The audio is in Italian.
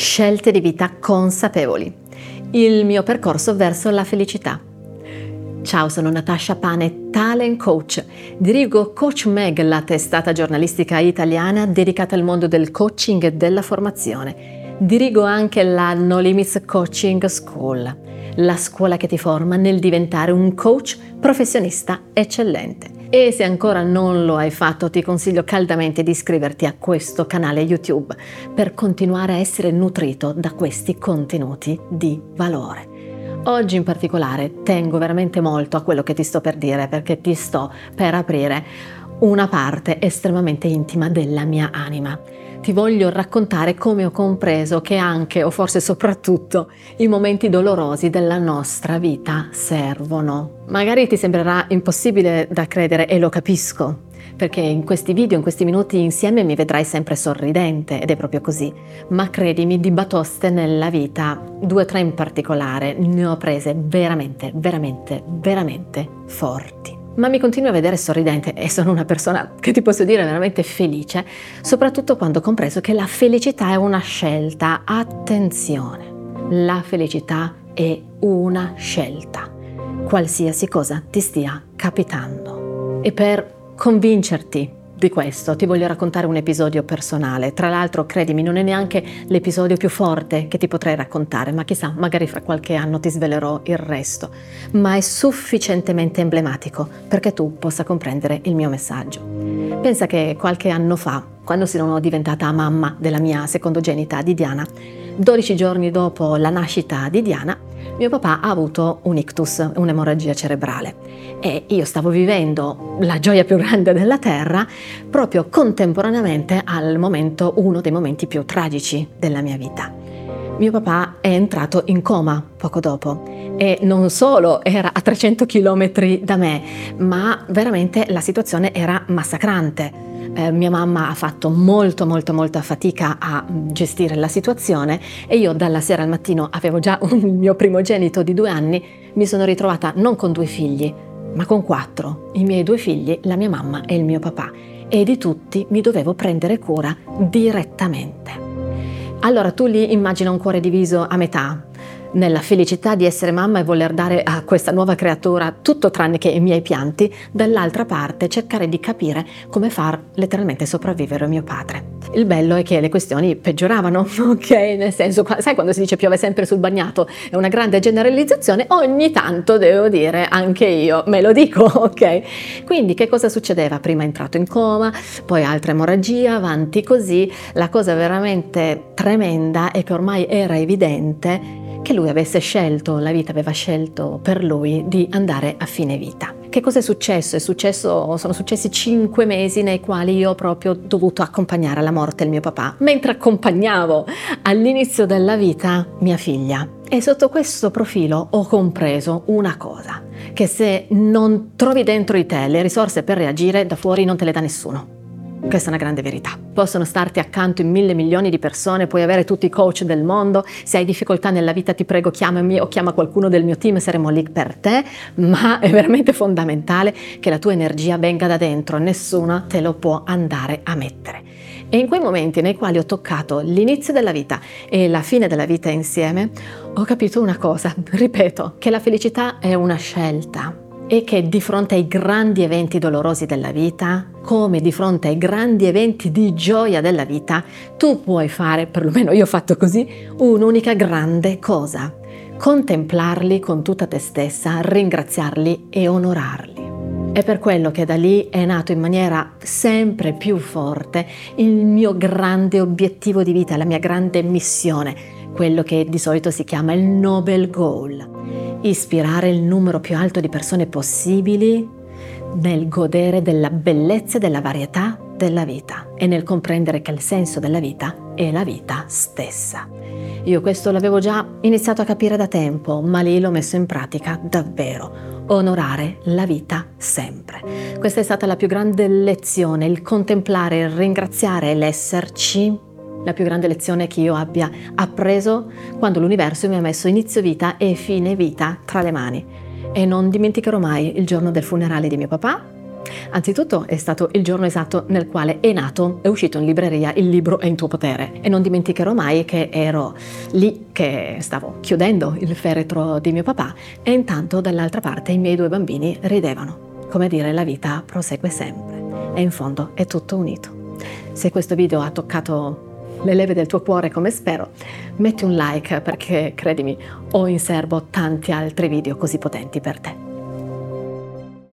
Scelte di vita consapevoli. Il mio percorso verso la felicità. Ciao, sono Natascia Pane, talent coach. Dirigo Coach Meg, la testata giornalistica italiana dedicata al mondo del coaching e della formazione. Dirigo anche la No Limits Coaching School, la scuola che ti forma nel diventare un coach professionista eccellente. E se ancora non lo hai fatto ti consiglio caldamente di iscriverti a questo canale YouTube per continuare a essere nutrito da questi contenuti di valore. Oggi in particolare tengo veramente molto a quello che ti sto per dire perché ti sto per aprire una parte estremamente intima della mia anima ti voglio raccontare come ho compreso che anche, o forse soprattutto, i momenti dolorosi della nostra vita servono. Magari ti sembrerà impossibile da credere e lo capisco, perché in questi video, in questi minuti insieme mi vedrai sempre sorridente ed è proprio così. Ma credimi, di batoste nella vita, due o tre in particolare, ne ho prese veramente, veramente, veramente forti ma mi continuo a vedere sorridente e sono una persona che ti posso dire veramente felice, soprattutto quando ho compreso che la felicità è una scelta. Attenzione, la felicità è una scelta, qualsiasi cosa ti stia capitando. E per convincerti di questo ti voglio raccontare un episodio personale. Tra l'altro, credimi, non è neanche l'episodio più forte che ti potrei raccontare, ma chissà, magari fra qualche anno ti svelerò il resto. Ma è sufficientemente emblematico perché tu possa comprendere il mio messaggio. Pensa che qualche anno fa, quando sono diventata mamma della mia secondogenita di Diana, 12 giorni dopo la nascita di Diana, mio papà ha avuto un ictus, un'emorragia cerebrale e io stavo vivendo la gioia più grande della terra proprio contemporaneamente al momento, uno dei momenti più tragici della mia vita. Mio papà è entrato in coma poco dopo e non solo era a 300 km da me, ma veramente la situazione era massacrante eh, mia mamma ha fatto molto molto molta fatica a gestire la situazione e io dalla sera al mattino avevo già un mio primogenito di due anni, mi sono ritrovata non con due figli, ma con quattro, i miei due figli, la mia mamma e il mio papà, e di tutti mi dovevo prendere cura direttamente. Allora tu lì immagina un cuore diviso a metà, nella felicità di essere mamma e voler dare a questa nuova creatura tutto tranne che i miei pianti, dall'altra parte cercare di capire come far letteralmente sopravvivere mio padre. Il bello è che le questioni peggioravano, ok? Nel senso, sai quando si dice piove sempre sul bagnato, è una grande generalizzazione, ogni tanto devo dire anche io me lo dico, ok? Quindi che cosa succedeva? Prima è entrato in coma, poi altra emorragia, avanti così, la cosa veramente tremenda è che ormai era evidente che lui avesse scelto, la vita aveva scelto per lui di andare a fine vita. Che cosa è successo? È successo? Sono successi cinque mesi nei quali io ho proprio dovuto accompagnare alla morte il mio papà, mentre accompagnavo all'inizio della vita mia figlia. E sotto questo profilo ho compreso una cosa, che se non trovi dentro di te le risorse per reagire, da fuori non te le dà nessuno. Questa è una grande verità. Possono starti accanto in mille milioni di persone, puoi avere tutti i coach del mondo, se hai difficoltà nella vita ti prego chiamami o chiama qualcuno del mio team, saremo lì per te, ma è veramente fondamentale che la tua energia venga da dentro, nessuno te lo può andare a mettere. E in quei momenti nei quali ho toccato l'inizio della vita e la fine della vita insieme, ho capito una cosa, ripeto, che la felicità è una scelta e che di fronte ai grandi eventi dolorosi della vita, come di fronte ai grandi eventi di gioia della vita, tu puoi fare, perlomeno io ho fatto così, un'unica grande cosa, contemplarli con tutta te stessa, ringraziarli e onorarli. È per quello che da lì è nato in maniera sempre più forte il mio grande obiettivo di vita, la mia grande missione, quello che di solito si chiama il Nobel Goal ispirare il numero più alto di persone possibili nel godere della bellezza e della varietà della vita e nel comprendere che il senso della vita è la vita stessa. Io questo l'avevo già iniziato a capire da tempo, ma lì l'ho messo in pratica davvero. Onorare la vita sempre. Questa è stata la più grande lezione, il contemplare, il ringraziare l'esserci la più grande lezione che io abbia appreso quando l'universo mi ha messo inizio vita e fine vita tra le mani. E non dimenticherò mai il giorno del funerale di mio papà, Anzitutto è stato il giorno esatto nel quale è nato, è uscito in libreria Il libro è in tuo potere e non dimenticherò mai che ero lì che stavo chiudendo il feretro di mio papà e intanto dall'altra parte i miei due bambini ridevano. Come dire, la vita prosegue sempre e in fondo è tutto unito. Se questo video ha toccato le leve del tuo cuore come spero, metti un like perché credimi, ho in serbo tanti altri video così potenti per te.